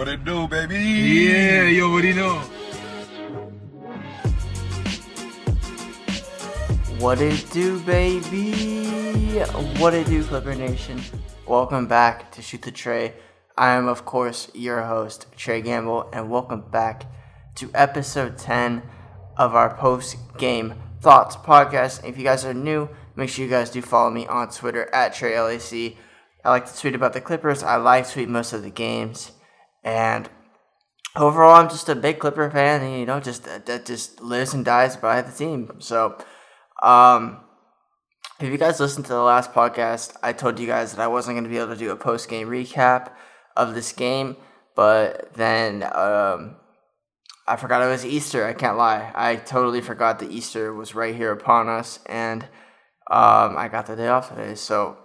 What it do, baby? Yeah, you already know. What it do, baby? What it do, Clipper Nation? Welcome back to Shoot the Tray. I am, of course, your host, Trey Gamble, and welcome back to episode 10 of our post game thoughts podcast. If you guys are new, make sure you guys do follow me on Twitter at TreyLAC. I like to tweet about the Clippers. I like to tweet most of the games. And overall, I'm just a big Clipper fan, and you know, just that just lives and dies by the team. So, um, if you guys listened to the last podcast, I told you guys that I wasn't going to be able to do a post game recap of this game, but then um, I forgot it was Easter. I can't lie. I totally forgot that Easter was right here upon us, and um, I got the day off today. So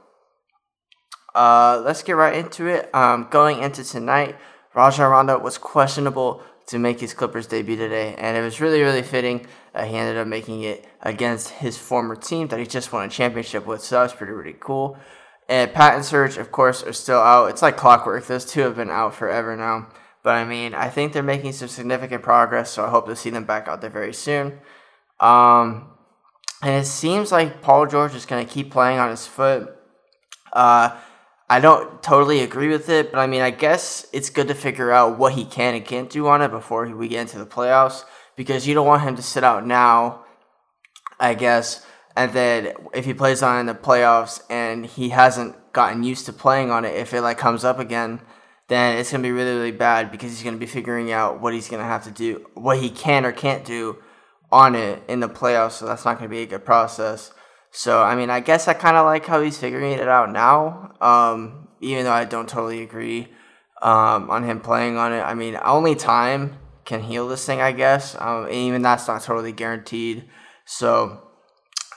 uh, let's get right into it. Um, going into tonight, Rajon Rondo was questionable to make his Clippers debut today, and it was really, really fitting. Uh, he ended up making it against his former team that he just won a championship with, so that was pretty, really cool. And Pat and Serge, of course, are still out. It's like clockwork. Those two have been out forever now. But I mean, I think they're making some significant progress, so I hope to see them back out there very soon. Um, and it seems like Paul George is going to keep playing on his foot. Uh, I don't totally agree with it, but I mean, I guess it's good to figure out what he can and can't do on it before we get into the playoffs because you don't want him to sit out now, I guess. And then if he plays on in the playoffs and he hasn't gotten used to playing on it, if it like comes up again, then it's gonna be really really bad because he's gonna be figuring out what he's gonna have to do, what he can or can't do on it in the playoffs. So that's not gonna be a good process. So I mean, I guess I kind of like how he's figuring it out now, um, even though I don't totally agree um, on him playing on it. I mean, only time can heal this thing, I guess. Um, even that's not totally guaranteed. So,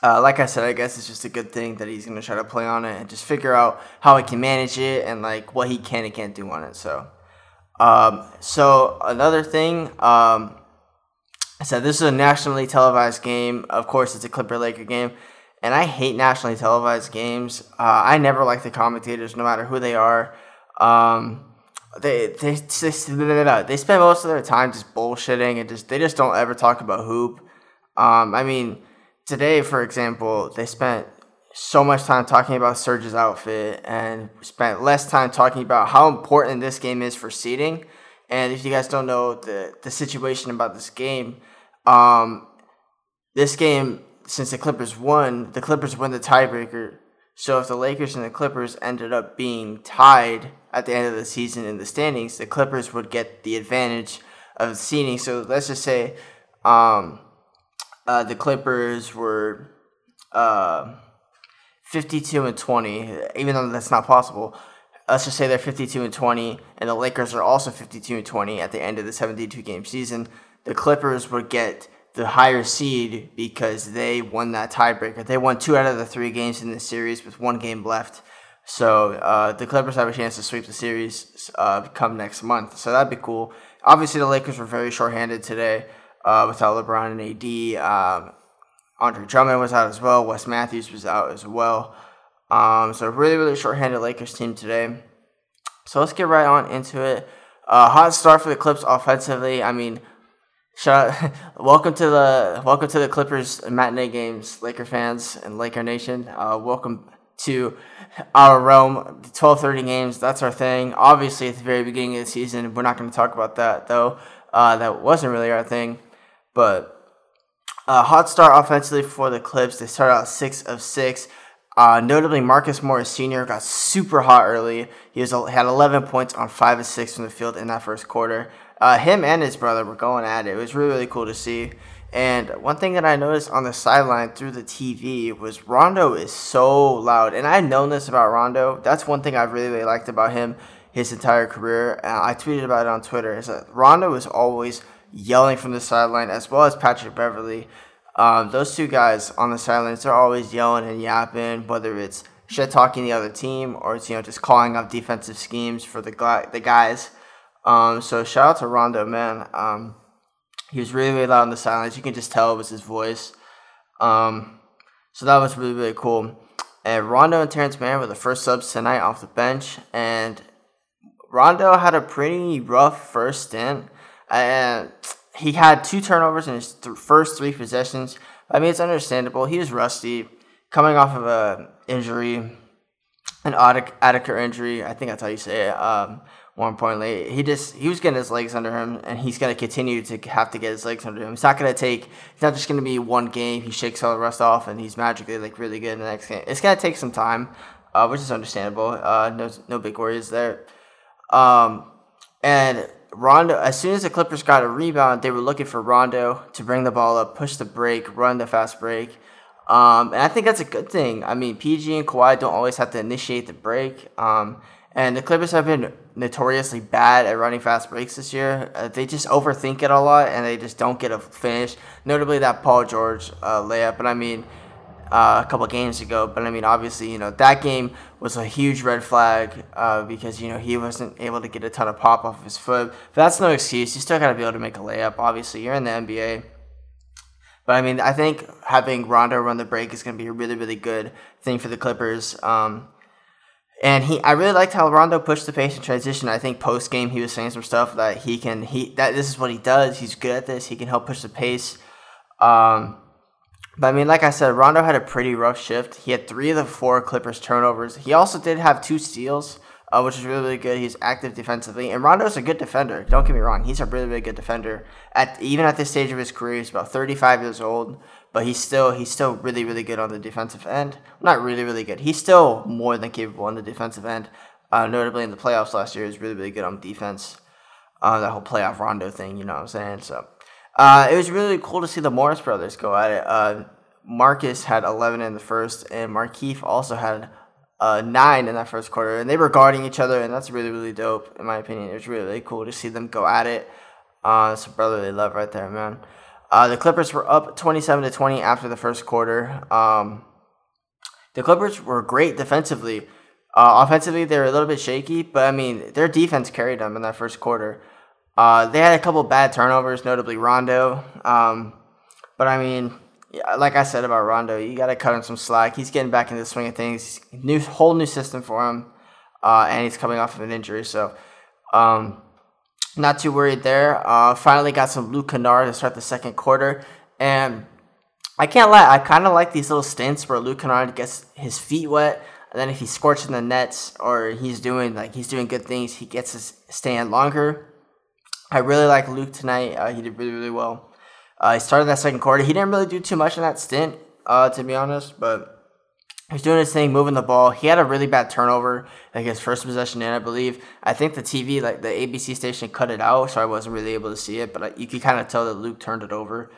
uh, like I said, I guess it's just a good thing that he's gonna try to play on it and just figure out how he can manage it and like what he can and can't do on it. So, um, so another thing. Um, I said this is a nationally televised game. Of course, it's a Clipper Laker game and I hate nationally televised games. Uh, I never like the commentators, no matter who they are. Um, they, they they they spend most of their time just bullshitting and just they just don't ever talk about hoop. Um, I mean, today, for example, they spent so much time talking about Serge's outfit and spent less time talking about how important this game is for seeding. And if you guys don't know the the situation about this game, um, this game since the Clippers won, the Clippers win the tiebreaker. So if the Lakers and the Clippers ended up being tied at the end of the season in the standings, the Clippers would get the advantage of the seeding. So let's just say um, uh, the Clippers were uh, 52 and 20, even though that's not possible. Let's just say they're 52 and 20, and the Lakers are also 52 and 20 at the end of the 72 game season. The Clippers would get the higher seed because they won that tiebreaker. They won two out of the three games in the series with one game left. So uh, the Clippers have a chance to sweep the series uh, come next month. So that'd be cool. Obviously, the Lakers were very shorthanded today uh, without LeBron and AD. Um, Andre Drummond was out as well. Wes Matthews was out as well. Um, so really, really shorthanded Lakers team today. So let's get right on into it. Uh, hot start for the Clips offensively. I mean, Shout out, welcome to the welcome to the Clippers matinee games, Laker fans and Laker Nation. Uh, welcome to our realm. Twelve thirty games, that's our thing. Obviously, at the very beginning of the season, we're not going to talk about that though. Uh, that wasn't really our thing, but uh, hot start offensively for the Clips. They started out six of six. Uh, notably, Marcus Morris Sr. got super hot early. He was had 11 points on five of six from the field in that first quarter. Uh, him and his brother were going at it. It was really, really cool to see. And one thing that I noticed on the sideline through the TV was Rondo is so loud. And I've known this about Rondo. That's one thing I've really, really liked about him his entire career. Uh, I tweeted about it on Twitter. Is that Rondo is always yelling from the sideline, as well as Patrick Beverley. Um, those two guys on the sidelines, they're always yelling and yapping, whether it's shit talking the other team or it's you know just calling up defensive schemes for the the guys. Um, so shout out to Rondo, man. Um, he was really, really loud in the silence. You can just tell it was his voice. Um, so that was really, really cool. And Rondo and Terance Mann were the first subs tonight off the bench. And Rondo had a pretty rough first stint, and he had two turnovers in his th- first three possessions. I mean, it's understandable. He was rusty, coming off of a injury, an Addaker injury. I think that's how you say it. Um, more importantly, he just he was getting his legs under him, and he's gonna continue to have to get his legs under him. It's not gonna take. It's not just gonna be one game. He shakes all the rust off, and he's magically like really good in the next game. It's gonna take some time, uh, which is understandable. Uh, no no big worries there. Um, and Rondo, as soon as the Clippers got a rebound, they were looking for Rondo to bring the ball up, push the break, run the fast break. Um, and I think that's a good thing. I mean, PG and Kawhi don't always have to initiate the break. Um, and the Clippers have been notoriously bad at running fast breaks this year. Uh, they just overthink it a lot and they just don't get a finish. Notably that Paul George uh, layup. But I mean, uh, a couple games ago. But I mean, obviously, you know, that game was a huge red flag uh, because, you know, he wasn't able to get a ton of pop off of his foot. But that's no excuse. You still got to be able to make a layup. Obviously, you're in the NBA. But I mean, I think having Rondo run the break is going to be a really, really good thing for the Clippers. Um, and he, I really liked how Rondo pushed the pace in transition. I think post game he was saying some stuff that he can, he that this is what he does. He's good at this. He can help push the pace. Um, but I mean, like I said, Rondo had a pretty rough shift. He had three of the four Clippers turnovers. He also did have two steals, uh, which is really, really good. He's active defensively, and Rondo's a good defender. Don't get me wrong; he's a really, really good defender. At even at this stage of his career, he's about 35 years old but he's still he's still really really good on the defensive end. Not really really good. He's still more than capable on the defensive end. Uh, notably in the playoffs last year, he's really really good on defense. Uh, that whole playoff Rondo thing, you know what I'm saying? So uh, it was really cool to see the Morris brothers go at it. Uh, Marcus had 11 in the first, and Markieff also had uh, nine in that first quarter, and they were guarding each other, and that's really really dope in my opinion. It was really really cool to see them go at it. Uh, it's a brotherly love right there, man. Uh, the Clippers were up 27 to 20 after the first quarter. Um, the Clippers were great defensively. Uh, offensively, they were a little bit shaky, but I mean, their defense carried them in that first quarter. Uh, they had a couple bad turnovers, notably Rondo. Um, but I mean, like I said about Rondo, you got to cut him some slack. He's getting back into the swing of things. New whole new system for him, uh, and he's coming off of an injury, so um, not too worried there. Uh, finally got some Luke Kennard to start the second quarter, and I can't lie, I kind of like these little stints where Luke Kennard gets his feet wet, and then if he's scorching the nets or he's doing like he's doing good things, he gets to stand longer. I really like Luke tonight. Uh, he did really really well. Uh, he started that second quarter. He didn't really do too much in that stint, uh, to be honest, but He's doing his thing, moving the ball. He had a really bad turnover, like his first possession in, I believe. I think the TV, like the ABC station, cut it out, so I wasn't really able to see it. But you could kind of tell that Luke turned it over.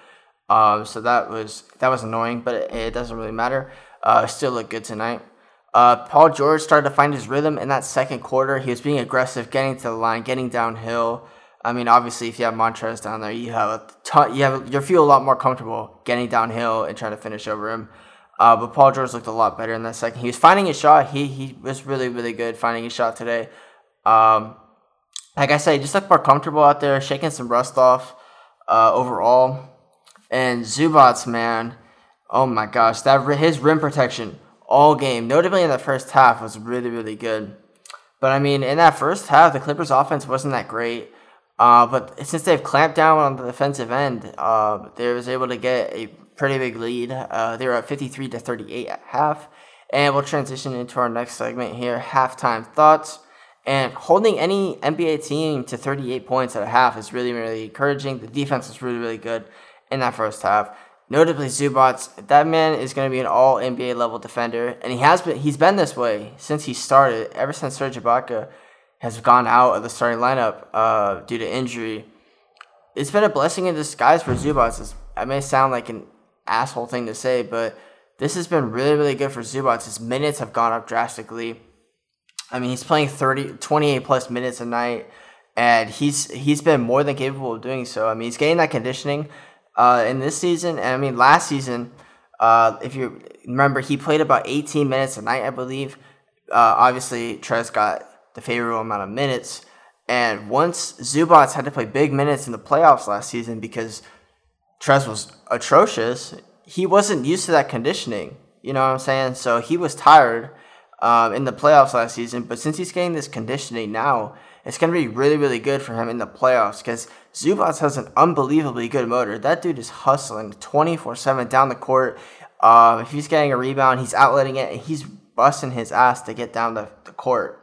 Um, so that was that was annoying, but it, it doesn't really matter. Uh, still looked good tonight. Uh, Paul George started to find his rhythm in that second quarter. He was being aggressive, getting to the line, getting downhill. I mean, obviously, if you have Montrez down there, you have a ton, you have you feel a lot more comfortable getting downhill and trying to finish over him. Uh, but Paul George looked a lot better in that second. He was finding his shot. He he was really really good finding his shot today. Um, like I said, he just looked more comfortable out there, shaking some rust off uh, overall. And Zubac, man, oh my gosh, that his rim protection all game, notably in the first half, was really really good. But I mean, in that first half, the Clippers' offense wasn't that great. Uh, but since they've clamped down on the defensive end, uh, they was able to get a pretty big lead. Uh, they were at 53 to 38 at half. And we'll transition into our next segment here halftime thoughts. And holding any NBA team to 38 points at a half is really, really encouraging. The defense was really, really good in that first half. Notably, Zubac, that man is going to be an all NBA level defender. And he has been, he's been this way since he started, ever since Serge Ibaka has gone out of the starting lineup uh, due to injury. It's been a blessing in disguise for Zubac. I may sound like an asshole thing to say, but this has been really, really good for Zubac. His minutes have gone up drastically. I mean, he's playing 30, 28 plus minutes a night, and he's he's been more than capable of doing so. I mean, he's getting that conditioning uh, in this season, and I mean, last season, uh, if you remember, he played about 18 minutes a night, I believe. Uh, obviously, Trez got the favorable amount of minutes, and once Zubac had to play big minutes in the playoffs last season because Trez was atrocious. He wasn't used to that conditioning. You know what I'm saying? So he was tired um, in the playoffs last season. But since he's getting this conditioning now, it's going to be really, really good for him in the playoffs because Zubac has an unbelievably good motor. That dude is hustling 24 7 down the court. Uh, if he's getting a rebound, he's outletting it, and he's busting his ass to get down the, the court.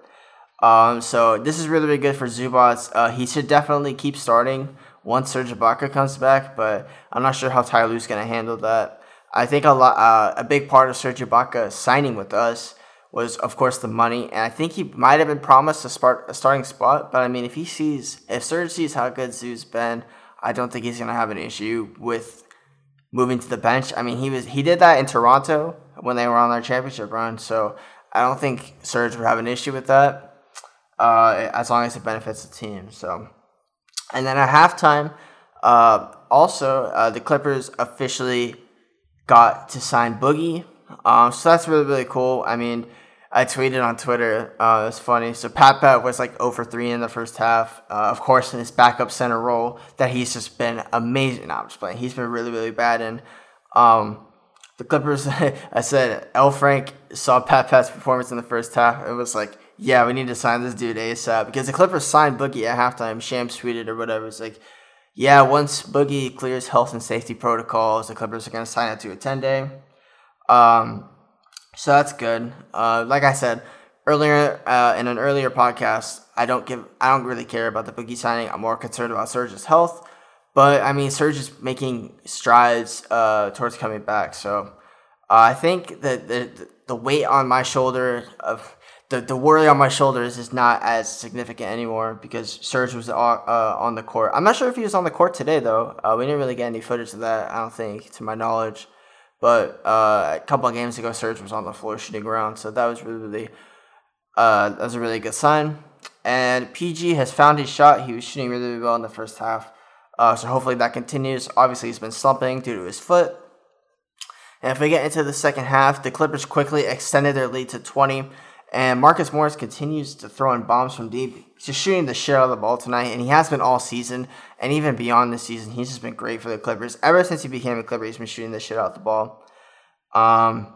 Um, so this is really, really good for Zubac. Uh, he should definitely keep starting once Serge Ibaka comes back, but I'm not sure how Ty Lue's going to handle that. I think a lot, uh, a big part of Serge Ibaka signing with us was, of course, the money, and I think he might have been promised a, start, a starting spot. But I mean, if he sees, if Serge sees how good Zoo's been, I don't think he's going to have an issue with moving to the bench. I mean, he was he did that in Toronto when they were on their championship run, so I don't think Serge would have an issue with that, uh, as long as it benefits the team. So, and then at halftime, uh, also uh, the Clippers officially got to sign Boogie. Um, so that's really really cool. I mean. I tweeted on Twitter. Uh, it was funny. So Pat Pat was like over 3 in the first half. Uh, of course, in his backup center role, that he's just been amazing. No, I'm just playing. He's been really, really bad. And um, the Clippers, I said, L. Frank saw Pat Pat's performance in the first half. It was like, yeah, we need to sign this dude ASAP. Because the Clippers signed Boogie at halftime. Shams tweeted or whatever. It's like, yeah, once Boogie clears health and safety protocols, the Clippers are going to sign it to a 10 day. Um, so that's good. Uh, like I said earlier uh, in an earlier podcast, I don't give I don't really care about the boogie signing. I'm more concerned about Serge's health. But I mean, Serge is making strides uh, towards coming back. So uh, I think that the the weight on my shoulder of the, the worry on my shoulders is not as significant anymore because Serge was on, uh, on the court. I'm not sure if he was on the court today though. Uh, we didn't really get any footage of that. I don't think, to my knowledge. But uh, a couple of games ago, Serge was on the floor shooting around, so that was really, really, uh, that was a really good sign. And PG has found his shot. He was shooting really, really well in the first half, uh, so hopefully that continues. Obviously, he's been slumping due to his foot. And if we get into the second half, the Clippers quickly extended their lead to 20. And Marcus Morris continues to throw in bombs from deep. He's just shooting the shit out of the ball tonight, and he has been all season, and even beyond the season, he's just been great for the Clippers. Ever since he became a Clipper, he's been shooting the shit out of the ball. Um,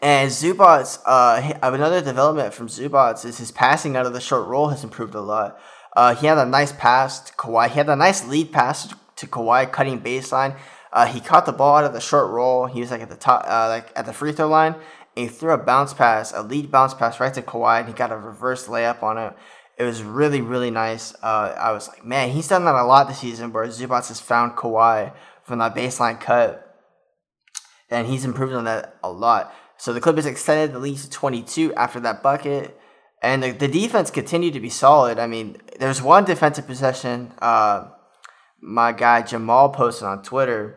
and Zubac, uh, another development from Zubac is his passing out of the short roll has improved a lot. Uh, he had a nice pass to Kawhi. He had a nice lead pass to Kawhi, cutting baseline. Uh, he caught the ball out of the short roll. He was like at the top, uh, like at the free throw line, he threw a bounce pass, a lead bounce pass right to Kawhi, and he got a reverse layup on it. It was really, really nice. Uh, I was like, man, he's done that a lot this season where Zubac has found Kawhi from that baseline cut. And he's improved on that a lot. So the Clippers extended the lead to 22 after that bucket. And the, the defense continued to be solid. I mean, there's one defensive possession uh, my guy Jamal posted on Twitter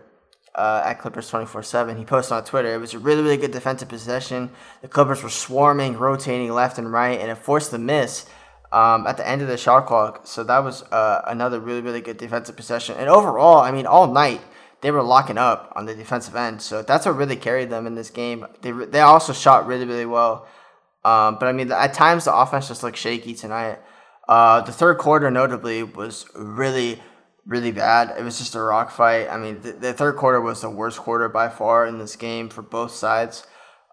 uh, at Clippers 24 7. He posted on Twitter. It was a really, really good defensive possession. The Clippers were swarming, rotating left and right, and it forced the miss um, at the end of the shot clock. So that was uh, another really, really good defensive possession. And overall, I mean, all night, they were locking up on the defensive end. So that's what really carried them in this game. They, they also shot really, really well. Um, but I mean, at times, the offense just looked shaky tonight. Uh, the third quarter, notably, was really really bad. It was just a rock fight. I mean, the, the third quarter was the worst quarter by far in this game for both sides.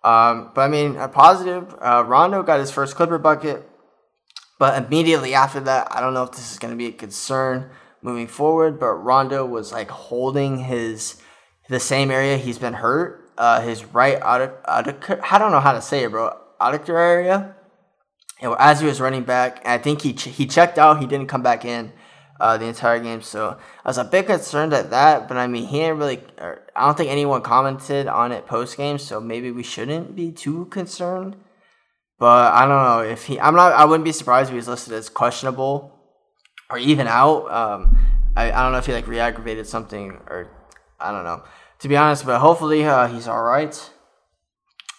Um, but I mean, a positive. Uh, Rondo got his first Clipper bucket, but immediately after that, I don't know if this is going to be a concern moving forward. But Rondo was like holding his the same area he's been hurt. Uh, his right out I don't know how to say it, bro. Adductor area. And as he was running back, I think he ch- he checked out. He didn't come back in uh, the entire game. So I was a bit concerned at that, but I mean, he didn't really. I don't think anyone commented on it post game, so maybe we shouldn't be too concerned. But I don't know if he. I'm not. I wouldn't be surprised if he was listed as questionable or even out. Um, I, I don't know if he like re-aggravated something or I don't know. To be honest, but hopefully uh, he's all right.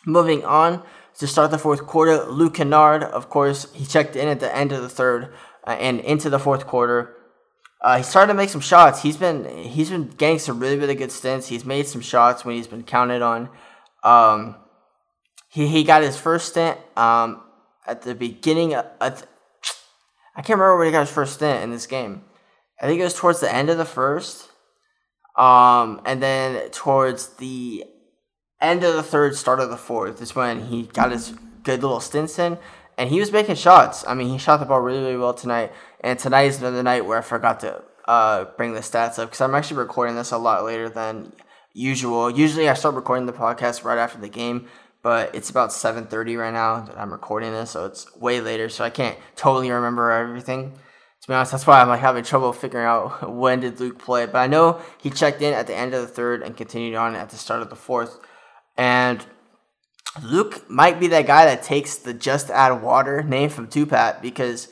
Moving on to start the fourth quarter, Luke Kennard, of course, he checked in at the end of the third uh, and into the fourth quarter. Uh, he started to make some shots. He's been he's been getting some really really good stints. He's made some shots when he's been counted on. Um, he he got his first stint um, at the beginning. Of, at, I can't remember when he got his first stint in this game. I think it was towards the end of the first, um, and then towards the end of the third, start of the fourth is when he got his good little stints in. And he was making shots. I mean, he shot the ball really, really well tonight. And tonight is another night where I forgot to uh, bring the stats up because I'm actually recording this a lot later than usual. Usually, I start recording the podcast right after the game, but it's about 7:30 right now that I'm recording this, so it's way later. So I can't totally remember everything. To be honest, that's why I'm like having trouble figuring out when did Luke play. But I know he checked in at the end of the third and continued on at the start of the fourth, and Luke might be that guy that takes the just add water name from Tupac because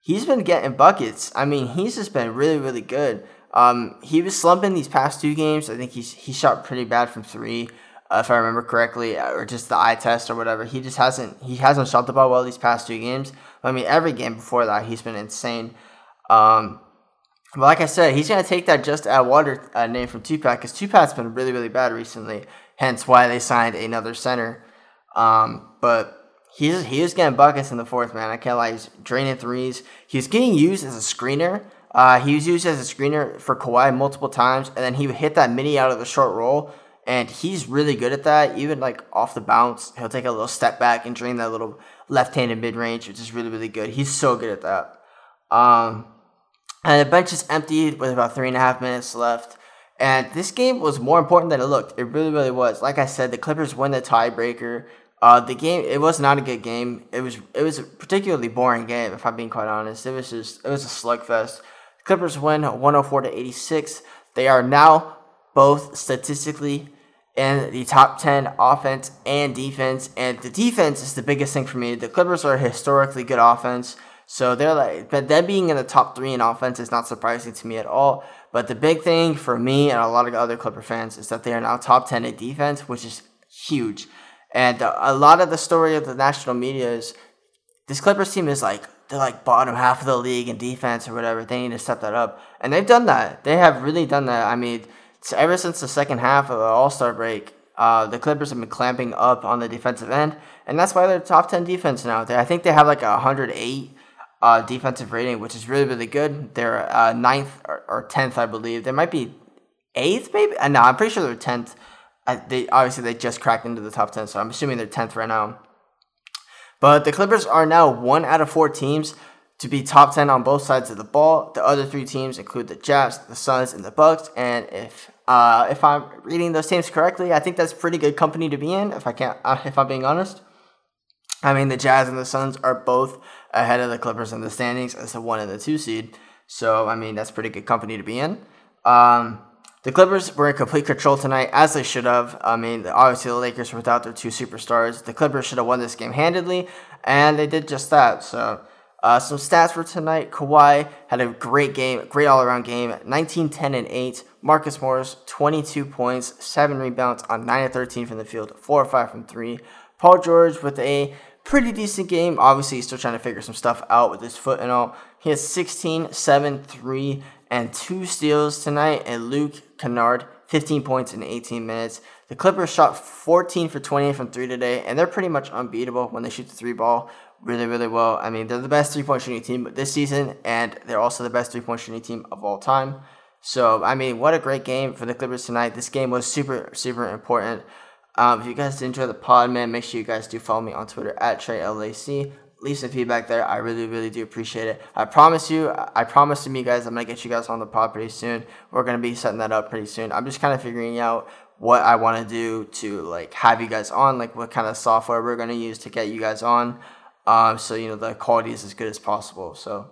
he's been getting buckets. I mean, he's just been really, really good. Um, he was slumping these past two games. I think he's he shot pretty bad from three, uh, if I remember correctly, or just the eye test or whatever. He just hasn't he hasn't shot the ball well these past two games. I mean, every game before that, he's been insane. Um, but like I said, he's gonna take that just add water uh, name from Tupac because Tupac's been really, really bad recently hence why they signed another center. Um, but he's he is getting buckets in the fourth, man. I can't lie. He's draining threes. He's getting used as a screener. Uh, he was used as a screener for Kawhi multiple times, and then he would hit that mini out of the short roll, and he's really good at that. Even like off the bounce, he'll take a little step back and drain that little left-handed mid-range, which is really really good. He's so good at that. Um, and the bench is emptied with about three and a half minutes left. And this game was more important than it looked. It really, really was. Like I said, the Clippers win the tiebreaker. Uh, the game it was not a good game. It was it was a particularly boring game, if I'm being quite honest. It was just it was a slugfest. Clippers win 104 to 86. They are now both statistically in the top 10 offense and defense. And the defense is the biggest thing for me. The Clippers are historically good offense. So they're like, but them being in the top three in offense is not surprising to me at all. But the big thing for me and a lot of other Clipper fans is that they are now top 10 in defense, which is huge. And a lot of the story of the national media is this Clippers team is like, they're like bottom half of the league in defense or whatever. They need to step that up. And they've done that. They have really done that. I mean, ever since the second half of the All Star break, uh, the Clippers have been clamping up on the defensive end. And that's why they're top 10 defense now. I think they have like a 108 uh, defensive rating, which is really, really good. They're uh, ninth or, or, 10th, I believe. They might be eighth, maybe? Uh, no, I'm pretty sure they're 10th. They Obviously, they just cracked into the top 10, so I'm assuming they're 10th right now. But the Clippers are now one out of four teams to be top 10 on both sides of the ball. The other three teams include the Jazz, the Suns, and the Bucks. And if uh, if I'm reading those teams correctly, I think that's pretty good company to be in. If I can't, uh, if I'm being honest. I mean, the Jazz and the Suns are both ahead of the Clippers in the standings as the one and the two seed. So, I mean, that's pretty good company to be in. Um, the Clippers were in complete control tonight, as they should have. I mean, obviously, the Lakers were without their two superstars. The Clippers should have won this game handedly, and they did just that. So, uh, some stats for tonight Kawhi had a great game, great all around game 19, 10, and 8. Marcus Morris, 22 points, 7 rebounds on 9 of 13 from the field, 4 or 5 from 3. Paul George with a pretty decent game. Obviously, he's still trying to figure some stuff out with his foot and all. He has 16, 7, 3, and 2 steals tonight. And Luke Kennard, 15 points in 18 minutes. The Clippers shot 14 for 20 from 3 today, and they're pretty much unbeatable when they shoot the 3 ball really, really well. I mean, they're the best three point shooting team this season, and they're also the best three point shooting team of all time. So, I mean, what a great game for the Clippers tonight. This game was super, super important. Um, if you guys did enjoy the pod, man, make sure you guys do follow me on Twitter at TreyLAC. Leave some feedback there. I really, really do appreciate it. I promise you, I promise to me, guys, I'm gonna get you guys on the pod pretty soon. We're gonna be setting that up pretty soon. I'm just kind of figuring out what I want to do to like have you guys on, like what kind of software we're gonna use to get you guys on. Um, so you know the quality is as good as possible. So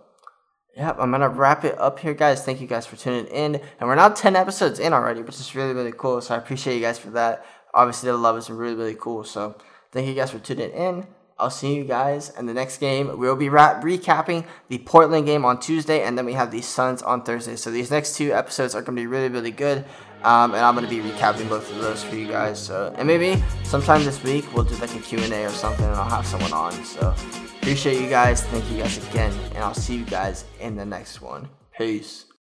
yeah, I'm gonna wrap it up here, guys. Thank you guys for tuning in, and we're now 10 episodes in already, which is really, really cool. So I appreciate you guys for that obviously the love is really really cool. So thank you guys for tuning in. I'll see you guys in the next game. We'll be recapping the Portland game on Tuesday, and then we have the Suns on Thursday. So these next two episodes are going to be really, really good. Um, and I'm going to be recapping both of those for you guys. So, and maybe sometime this week we'll do like a Q&A or something, and I'll have someone on. So appreciate you guys. Thank you guys again, and I'll see you guys in the next one. Peace.